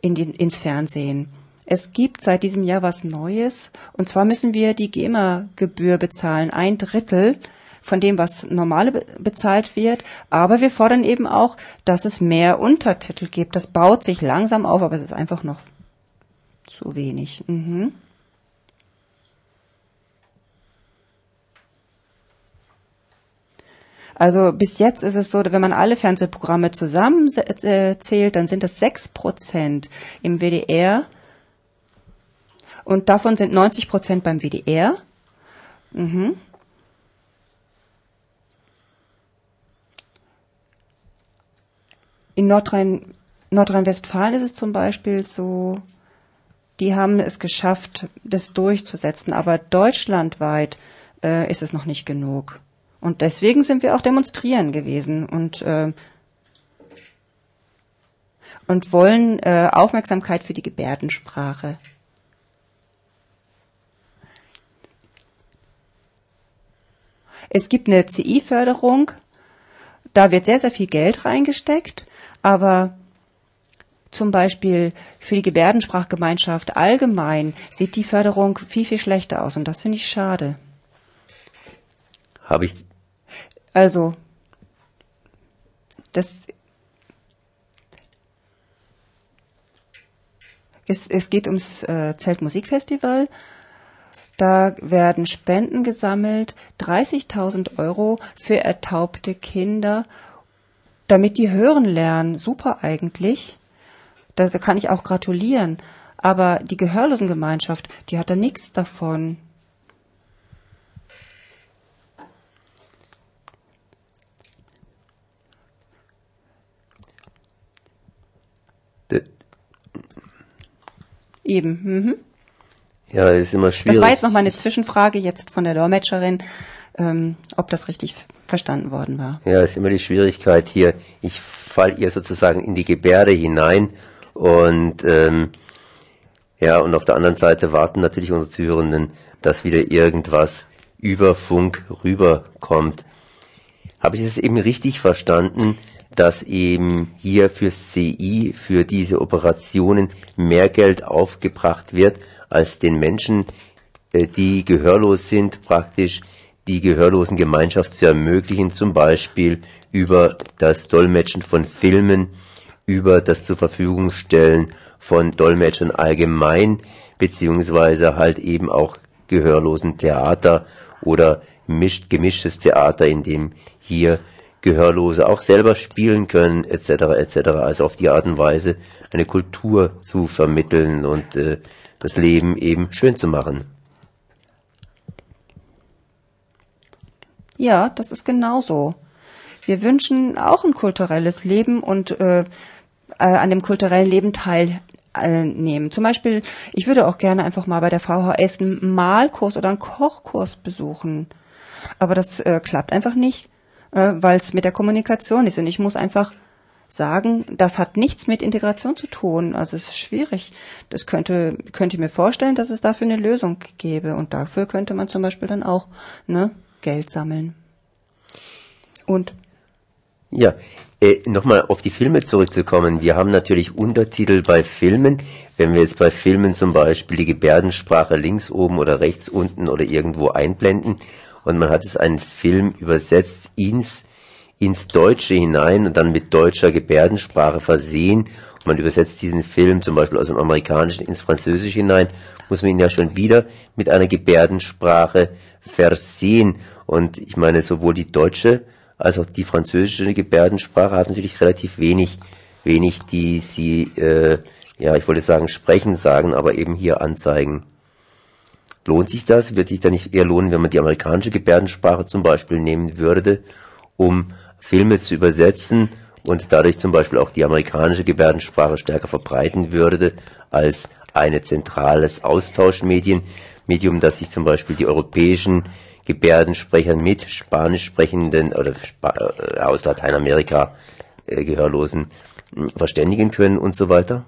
in die, ins Fernsehen. Es gibt seit diesem Jahr was Neues. Und zwar müssen wir die GEMA-Gebühr bezahlen. Ein Drittel von dem, was normale bezahlt wird. Aber wir fordern eben auch, dass es mehr Untertitel gibt. Das baut sich langsam auf, aber es ist einfach noch zu wenig. Mhm. Also bis jetzt ist es so, wenn man alle Fernsehprogramme zusammenzählt, dann sind das sechs Prozent im WDR und davon sind 90 Prozent beim WDR. Mhm. In Nordrhein, Nordrhein-Westfalen ist es zum Beispiel so, die haben es geschafft, das durchzusetzen, aber deutschlandweit äh, ist es noch nicht genug. Und deswegen sind wir auch demonstrieren gewesen und äh, und wollen äh, Aufmerksamkeit für die Gebärdensprache. Es gibt eine CI-Förderung, da wird sehr, sehr viel Geld reingesteckt, aber zum Beispiel für die Gebärdensprachgemeinschaft allgemein sieht die Förderung viel, viel schlechter aus und das finde ich schade. Habe ich also, das es, es geht ums äh, Zeltmusikfestival. Da werden Spenden gesammelt, 30.000 Euro für ertaubte Kinder, damit die hören lernen. Super eigentlich. Da, da kann ich auch gratulieren. Aber die Gehörlosengemeinschaft, die hat da nichts davon. Eben. Mhm. Ja, ist immer schwierig. Das war jetzt noch mal eine Zwischenfrage jetzt von der Dolmetscherin, ähm, ob das richtig verstanden worden war. Ja, ist immer die Schwierigkeit hier. Ich fall ihr sozusagen in die Gebärde hinein und ähm, ja, und auf der anderen Seite warten natürlich unsere Zuhörenden, dass wieder irgendwas über Funk rüberkommt. Habe ich es eben richtig verstanden, dass eben hier fürs CI, für diese Operationen mehr Geld aufgebracht wird, als den Menschen, äh, die gehörlos sind, praktisch die gehörlosen Gemeinschaft zu ermöglichen, zum Beispiel über das Dolmetschen von Filmen, über das zur Verfügung stellen von Dolmetschern allgemein, beziehungsweise halt eben auch gehörlosen Theater oder mischt, gemischtes Theater, in dem hier Gehörlose auch selber spielen können, etc. etc. Also auf die Art und Weise eine Kultur zu vermitteln und äh, das Leben eben schön zu machen. Ja, das ist genauso. Wir wünschen auch ein kulturelles Leben und äh, äh, an dem kulturellen Leben teilnehmen. Zum Beispiel, ich würde auch gerne einfach mal bei der VHS einen Malkurs oder einen Kochkurs besuchen. Aber das äh, klappt einfach nicht äh, weil es mit der Kommunikation ist. Und ich muss einfach sagen, das hat nichts mit Integration zu tun. Also es ist schwierig. Das könnte, könnte ich mir vorstellen, dass es dafür eine Lösung gäbe. Und dafür könnte man zum Beispiel dann auch ne, Geld sammeln. Und ja, äh, nochmal auf die Filme zurückzukommen. Wir haben natürlich Untertitel bei Filmen. Wenn wir jetzt bei Filmen zum Beispiel die Gebärdensprache links oben oder rechts unten oder irgendwo einblenden und man hat es einen Film übersetzt ins, ins Deutsche hinein und dann mit deutscher Gebärdensprache versehen. Und man übersetzt diesen Film zum Beispiel aus dem Amerikanischen ins Französische hinein, muss man ihn ja schon wieder mit einer Gebärdensprache versehen. Und ich meine, sowohl die deutsche als auch die französische Gebärdensprache hat natürlich relativ wenig, wenig, die sie, äh, ja, ich wollte sagen sprechen sagen, aber eben hier anzeigen. Lohnt sich das? Wird sich da nicht eher lohnen, wenn man die amerikanische Gebärdensprache zum Beispiel nehmen würde, um Filme zu übersetzen und dadurch zum Beispiel auch die amerikanische Gebärdensprache stärker verbreiten würde als ein zentrales Austauschmedium, Medium, das sich zum Beispiel die europäischen Gebärdensprecher mit Spanisch sprechenden oder äh, aus Lateinamerika äh, Gehörlosen hm, verständigen können und so weiter?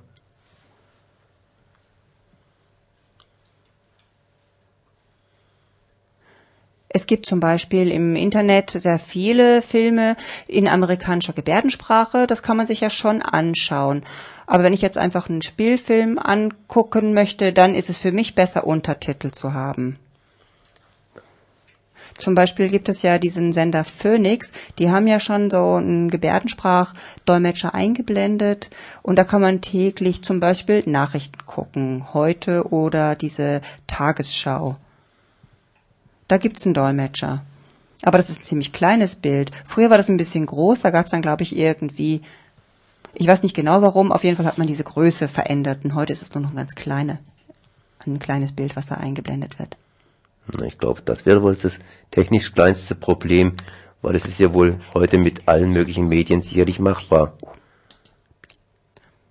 Es gibt zum Beispiel im Internet sehr viele Filme in amerikanischer Gebärdensprache. Das kann man sich ja schon anschauen. Aber wenn ich jetzt einfach einen Spielfilm angucken möchte, dann ist es für mich besser, Untertitel zu haben. Zum Beispiel gibt es ja diesen Sender Phoenix, die haben ja schon so einen Gebärdensprachdolmetscher eingeblendet und da kann man täglich zum Beispiel Nachrichten gucken, heute oder diese Tagesschau. Da gibt's einen Dolmetscher. Aber das ist ein ziemlich kleines Bild. Früher war das ein bisschen groß, da gab's dann, glaube ich, irgendwie, ich weiß nicht genau warum, auf jeden Fall hat man diese Größe verändert und heute ist es nur noch ein ganz kleine, ein kleines Bild, was da eingeblendet wird. Ich glaube, das wäre wohl das technisch kleinste Problem, weil es ist ja wohl heute mit allen möglichen Medien sicherlich machbar.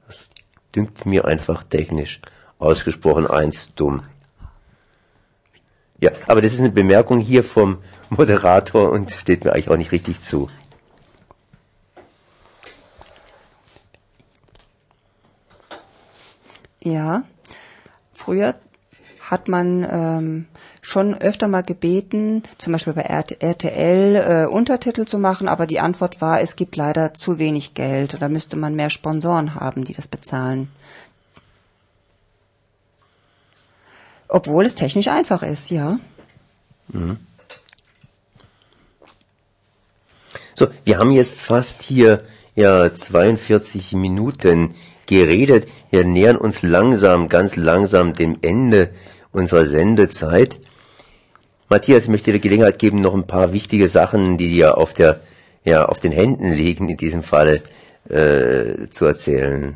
Das dünkt mir einfach technisch ausgesprochen eins dumm. Ja, aber das ist eine Bemerkung hier vom Moderator und steht mir eigentlich auch nicht richtig zu. Ja, früher hat man ähm, schon öfter mal gebeten, zum Beispiel bei RTL äh, Untertitel zu machen, aber die Antwort war, es gibt leider zu wenig Geld. Da müsste man mehr Sponsoren haben, die das bezahlen. Obwohl es technisch einfach ist, ja. Mhm. So, wir haben jetzt fast hier ja 42 Minuten geredet. Wir nähern uns langsam, ganz langsam dem Ende unserer Sendezeit. Matthias, ich möchte dir Gelegenheit geben, noch ein paar wichtige Sachen, die dir auf der, ja, auf den Händen liegen, in diesem Falle, äh, zu erzählen.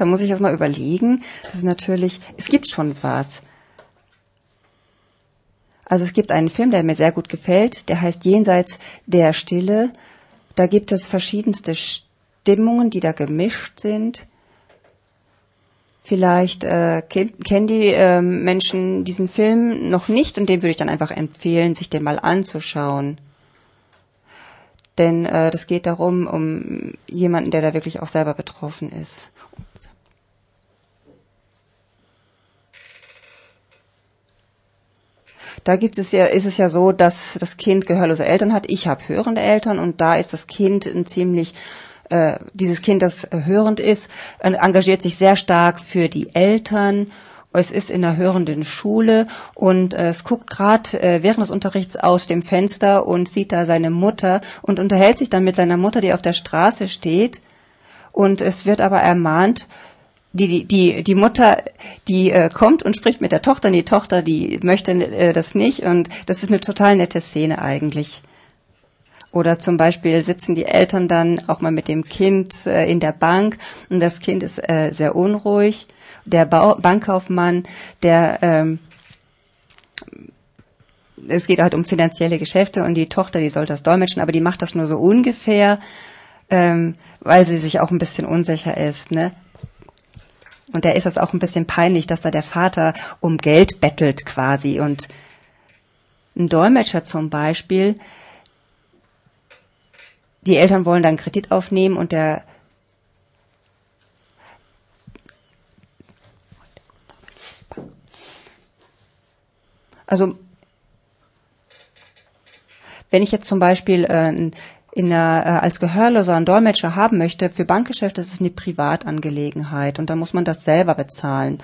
Da muss ich erst mal überlegen. Das ist natürlich, es gibt schon was. Also es gibt einen Film, der mir sehr gut gefällt, der heißt Jenseits der Stille. Da gibt es verschiedenste Stimmungen, die da gemischt sind. Vielleicht äh, kennen die äh, Menschen diesen Film noch nicht und dem würde ich dann einfach empfehlen, sich den mal anzuschauen. Denn äh, das geht darum, um jemanden, der da wirklich auch selber betroffen ist. Da gibt es ja, ist es ja so, dass das Kind gehörlose Eltern hat. Ich habe hörende Eltern und da ist das Kind ein ziemlich äh, dieses Kind, das hörend ist, äh, engagiert sich sehr stark für die Eltern. Es ist in einer hörenden Schule und äh, es guckt gerade äh, während des Unterrichts aus dem Fenster und sieht da seine Mutter und unterhält sich dann mit seiner Mutter, die auf der Straße steht. Und es wird aber ermahnt, die, die, die Mutter, die äh, kommt und spricht mit der Tochter, und die Tochter, die möchte äh, das nicht und das ist eine total nette Szene eigentlich. Oder zum Beispiel sitzen die Eltern dann auch mal mit dem Kind äh, in der Bank und das Kind ist äh, sehr unruhig. Der ba Bankkaufmann, der ähm, es geht halt um finanzielle Geschäfte und die Tochter, die soll das dolmetschen, aber die macht das nur so ungefähr, ähm, weil sie sich auch ein bisschen unsicher ist. Ne? Und da ist es auch ein bisschen peinlich, dass da der Vater um Geld bettelt quasi. Und ein Dolmetscher zum Beispiel, die Eltern wollen dann Kredit aufnehmen und der also wenn ich jetzt zum Beispiel äh, in der, äh, als Gehörloser einen Dolmetscher haben möchte, für Bankgeschäfte ist es eine Privatangelegenheit und da muss man das selber bezahlen.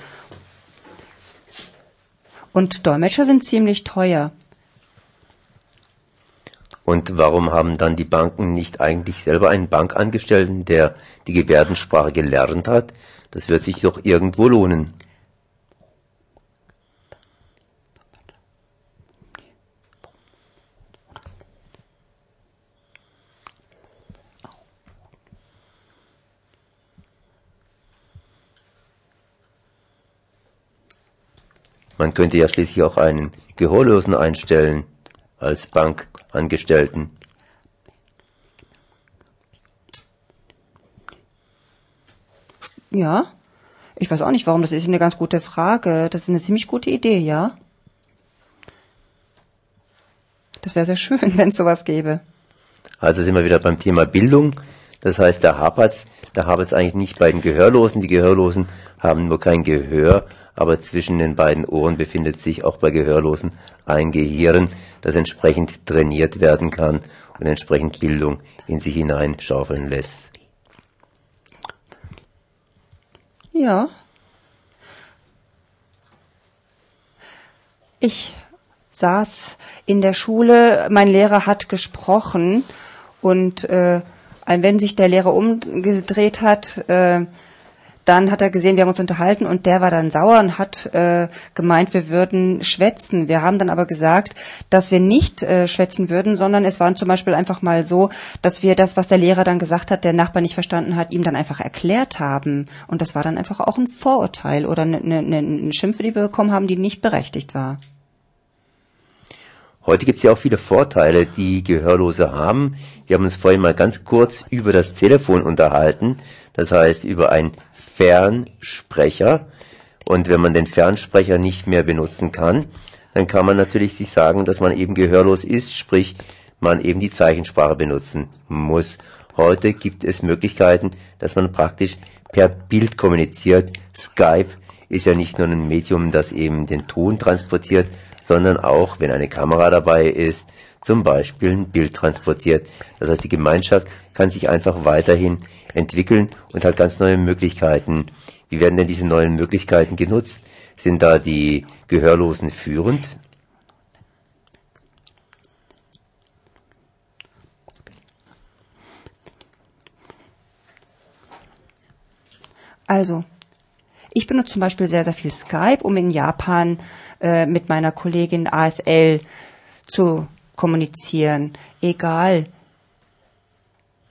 Und Dolmetscher sind ziemlich teuer. Und warum haben dann die Banken nicht eigentlich selber einen Bankangestellten, der die Gebärdensprache gelernt hat? Das wird sich doch irgendwo lohnen. Man könnte ja schließlich auch einen Gehörlosen einstellen als Bankangestellten. Ja, Ich weiß auch nicht, warum. Das ist eine ganz gute Frage. Das ist eine ziemlich gute Idee, ja. Das wäre sehr schön, wenn es sowas gäbe. Also sind wir wieder beim Thema Bildung. Das heißt, da hapert's, da hapert's eigentlich nicht bei den Gehörlosen. Die Gehörlosen haben nur kein Gehör, aber zwischen den beiden Ohren befindet sich auch bei Gehörlosen ein Gehirn, das entsprechend trainiert werden kann und entsprechend Bildung in sich hineinschaufeln lässt. Ja. Ich saß in der Schule, mein Lehrer hat gesprochen und äh, wenn sich der Lehrer umgedreht hat, äh, dann hat er gesehen, wir haben uns unterhalten und der war dann sauer und hat äh, gemeint, wir würden schwätzen. Wir haben dann aber gesagt, dass wir nicht äh, schwätzen würden, sondern es war zum Beispiel einfach mal so, dass wir das, was der Lehrer dann gesagt hat, der Nachbar nicht verstanden hat, ihm dann einfach erklärt haben. Und das war dann einfach auch ein Vorurteil oder eine, eine, eine Schimpfe, die wir bekommen haben, die nicht berechtigt war. Heute gibt es ja auch viele Vorteile, die Gehörlose haben. Wir haben uns vorhin mal ganz kurz über das Telefon unterhalten, das heißt über ein Fernsprecher. Und wenn man den Fernsprecher nicht mehr benutzen kann, dann kann man natürlich sich sagen, dass man eben gehörlos ist, sprich man eben die Zeichensprache benutzen muss. Heute gibt es Möglichkeiten, dass man praktisch per Bild kommuniziert. Skype ist ja nicht nur ein Medium, das eben den Ton transportiert, sondern auch, wenn eine Kamera dabei ist, zum Beispiel ein Bild transportiert. Das heißt, die Gemeinschaft kann sich einfach weiterhin entwickeln und hat ganz neue Möglichkeiten. Wie werden denn diese neuen Möglichkeiten genutzt? Sind da die Gehörlosen führend? Also, ich benutze zum Beispiel sehr, sehr viel Skype, um in Japan äh, mit meiner Kollegin ASL zu kommunizieren. Egal.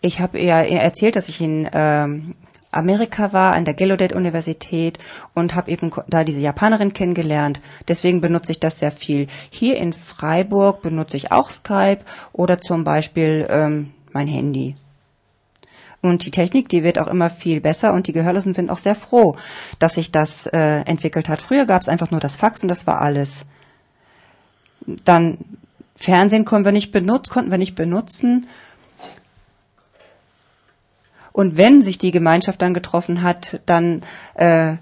Ich habe ihr erzählt, dass ich in ähm, Amerika war, an der Gallaudet-Universität und habe eben da diese Japanerin kennengelernt. Deswegen benutze ich das sehr viel. Hier in Freiburg benutze ich auch Skype oder zum Beispiel ähm, mein Handy. Und die Technik, die wird auch immer viel besser und die Gehörlosen sind auch sehr froh, dass sich das äh, entwickelt hat. Früher gab es einfach nur das Fax und das war alles. Dann Fernsehen konnten wir nicht benutzen, konnten wir nicht benutzen. Und wenn sich die Gemeinschaft dann getroffen hat, dann äh,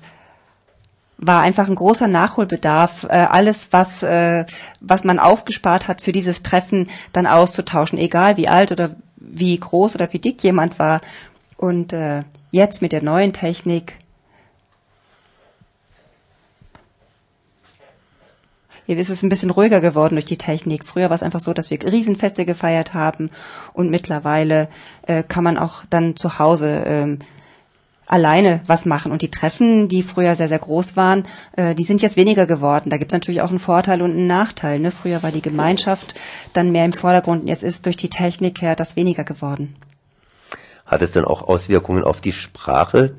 war einfach ein großer Nachholbedarf, äh, alles, was, äh, was man aufgespart hat für dieses Treffen, dann auszutauschen, egal wie alt oder wie groß oder wie dick jemand war. Und äh, jetzt mit der neuen Technik Hier ist es ein bisschen ruhiger geworden durch die Technik. Früher war es einfach so, dass wir Riesenfeste gefeiert haben und mittlerweile äh, kann man auch dann zu Hause ähm, alleine was machen. Und die Treffen, die früher sehr, sehr groß waren, äh, die sind jetzt weniger geworden. Da gibt es natürlich auch einen Vorteil und einen Nachteil. Ne? Früher war die Gemeinschaft dann mehr im Vordergrund. Jetzt ist durch die Technik her das weniger geworden. Hat es dann auch Auswirkungen auf die Sprache?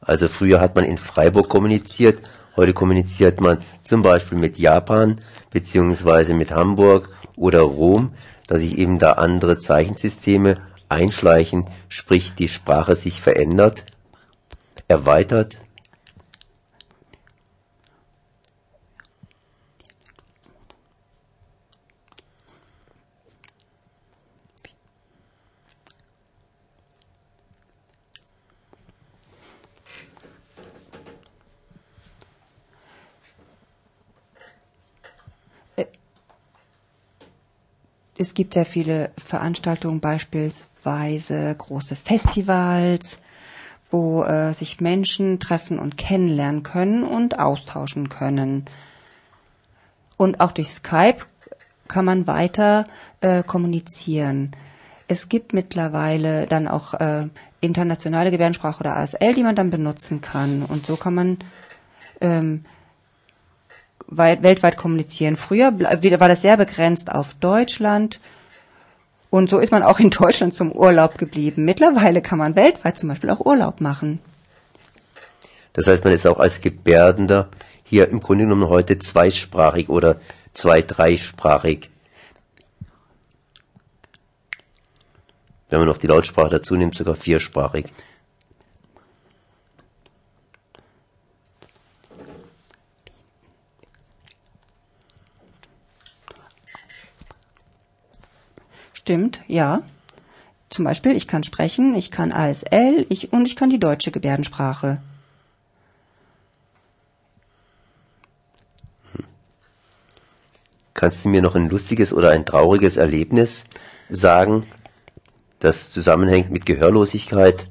Also früher hat man in Freiburg kommuniziert Heute kommuniziert man zum Beispiel mit Japan beziehungsweise mit Hamburg oder Rom, da sich eben da andere Zeichensysteme einschleichen, sprich die Sprache sich verändert, erweitert. Es gibt sehr viele Veranstaltungen, beispielsweise große Festivals, wo äh, sich Menschen treffen und kennenlernen können und austauschen können. Und auch durch Skype kann man weiter äh, kommunizieren. Es gibt mittlerweile dann auch äh, internationale Gebärdensprache oder ASL, die man dann benutzen kann. Und so kann man ähm, weit, weltweit kommunizieren. Früher war das sehr begrenzt auf Deutschland. Und so ist man auch in Deutschland zum Urlaub geblieben. Mittlerweile kann man weltweit zum Beispiel auch Urlaub machen. Das heißt, man ist auch als Gebärdender hier im Grunde genommen heute zweisprachig oder zwei-, dreisprachig. Wenn man noch die Lautsprache dazu nimmt, sogar viersprachig. Stimmt, ja. Zum Beispiel, ich kann sprechen, ich kann ASL ich, und ich kann die deutsche Gebärdensprache. Kannst du mir noch ein lustiges oder ein trauriges Erlebnis sagen, das zusammenhängt mit Gehörlosigkeit?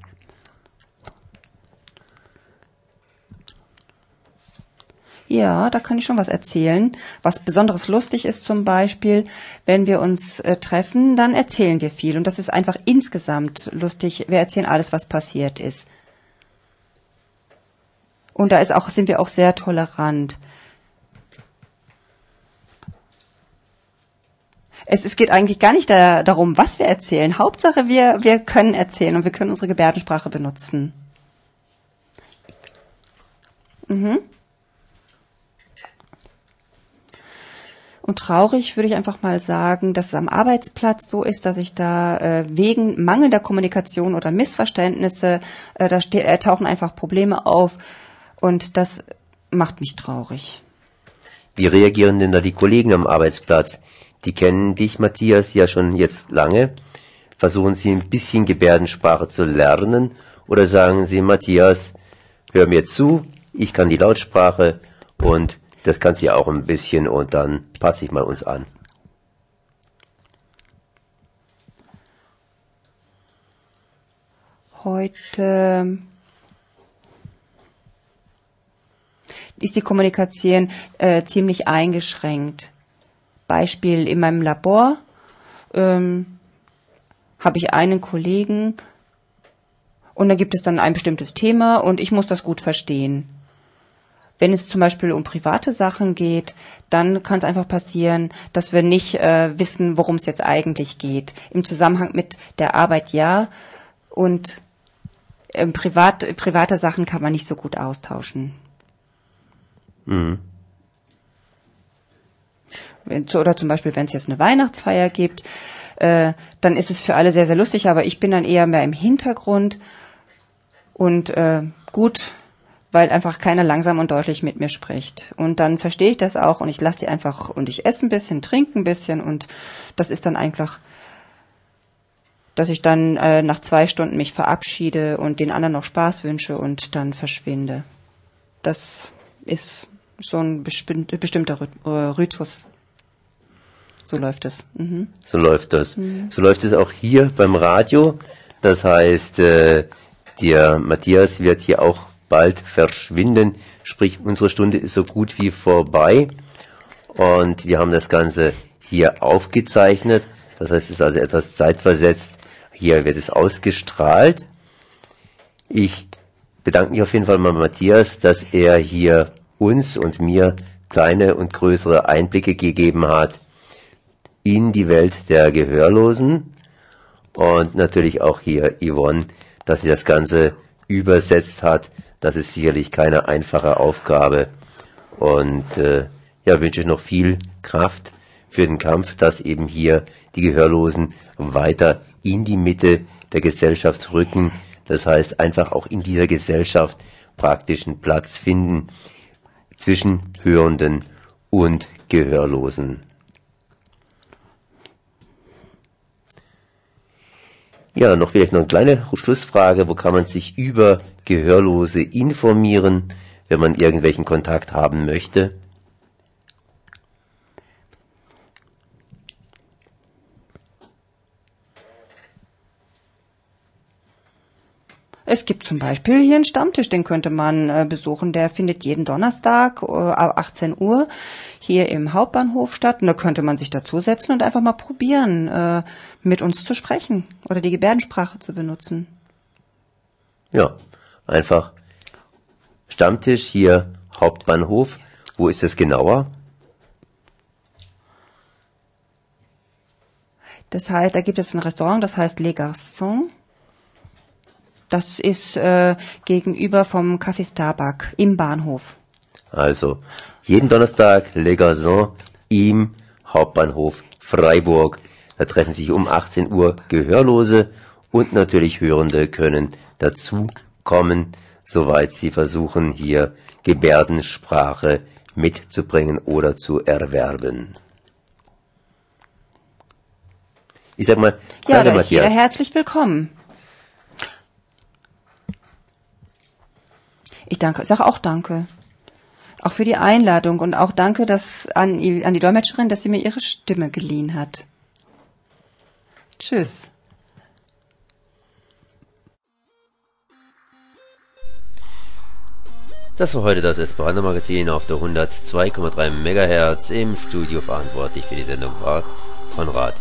Ja, da kann ich schon was erzählen. Was besonderes lustig ist zum Beispiel, wenn wir uns äh, treffen, dann erzählen wir viel. Und das ist einfach insgesamt lustig. Wir erzählen alles, was passiert ist. Und da ist auch, sind wir auch sehr tolerant. Es, es geht eigentlich gar nicht da, darum, was wir erzählen. Hauptsache, wir, wir können erzählen und wir können unsere Gebärdensprache benutzen. Mhm. Und traurig würde ich einfach mal sagen, dass es am Arbeitsplatz so ist, dass ich da äh, wegen mangelnder Kommunikation oder Missverständnisse, äh, da äh, tauchen einfach Probleme auf und das macht mich traurig. Wie reagieren denn da die Kollegen am Arbeitsplatz? Die kennen dich, Matthias, ja schon jetzt lange. Versuchen sie ein bisschen Gebärdensprache zu lernen oder sagen sie, Matthias, hör mir zu, ich kann die Lautsprache und das kannst du ja auch ein bisschen und dann passe ich mal uns an. Heute ist die Kommunikation äh, ziemlich eingeschränkt. Beispiel in meinem Labor ähm, habe ich einen Kollegen und da gibt es dann ein bestimmtes Thema und ich muss das gut verstehen. Wenn es zum Beispiel um private Sachen geht, dann kann es einfach passieren, dass wir nicht äh, wissen, worum es jetzt eigentlich geht. Im Zusammenhang mit der Arbeit ja und ähm, privat, private Sachen kann man nicht so gut austauschen. Mhm. Oder zum Beispiel, wenn es jetzt eine Weihnachtsfeier gibt, äh, dann ist es für alle sehr, sehr lustig, aber ich bin dann eher mehr im Hintergrund und äh, gut, weil einfach keiner langsam und deutlich mit mir spricht. Und dann verstehe ich das auch und ich lasse die einfach und ich esse ein bisschen, trinke ein bisschen und das ist dann einfach, dass ich dann äh, nach zwei Stunden mich verabschiede und den anderen noch Spaß wünsche und dann verschwinde. Das ist so ein bestimmter äh, Rhythmus. So läuft es. Mhm. So läuft das. Mhm. So läuft es auch hier beim Radio. Das heißt, äh, der Matthias wird hier auch bald verschwinden. Sprich, unsere Stunde ist so gut wie vorbei. Und wir haben das Ganze hier aufgezeichnet. Das heißt, es ist also etwas zeitversetzt. Hier wird es ausgestrahlt. Ich bedanke mich auf jeden Fall mal Matthias, dass er hier uns und mir kleine und größere Einblicke gegeben hat in die Welt der Gehörlosen und natürlich auch hier Yvonne, dass sie das Ganze übersetzt hat das ist sicherlich keine einfache Aufgabe. Und äh, ja, wünsche noch viel Kraft für den Kampf, dass eben hier die Gehörlosen weiter in die Mitte der Gesellschaft rücken. Das heißt, einfach auch in dieser Gesellschaft praktischen Platz finden zwischen Hörenden und Gehörlosen. Ja, noch vielleicht noch eine kleine Schlussfrage. Wo kann man sich über Gehörlose informieren, wenn man irgendwelchen Kontakt haben möchte? Es gibt zum Beispiel hier einen Stammtisch, den könnte man äh, besuchen. Der findet jeden Donnerstag äh, ab 18 Uhr hier im Hauptbahnhof statt. Und da könnte man sich dazusetzen und einfach mal probieren, äh, mit uns zu sprechen oder die Gebärdensprache zu benutzen. Ja, einfach Stammtisch hier Hauptbahnhof. Wo ist es genauer? Das heißt, da gibt es ein Restaurant, das heißt Les Garçons. Das ist äh, gegenüber vom Café Starbuck im Bahnhof. Also, jeden Donnerstag Le Garçon im Hauptbahnhof Freiburg. Da treffen sich um 18 Uhr Gehörlose und natürlich Hörende können dazu kommen, soweit sie versuchen, hier Gebärdensprache mitzubringen oder zu erwerben. Ich sag mal, Ja, da ist jeder Matthias. herzlich willkommen. Ich danke, sage auch danke. Auch für die Einladung und auch danke dass an, an die Dolmetscherin, dass sie mir ihre Stimme geliehen hat. Tschüss. Das war heute das Esperanto Magazin auf der 102,3 MHz im Studio verantwortlich für die Sendung war Konrad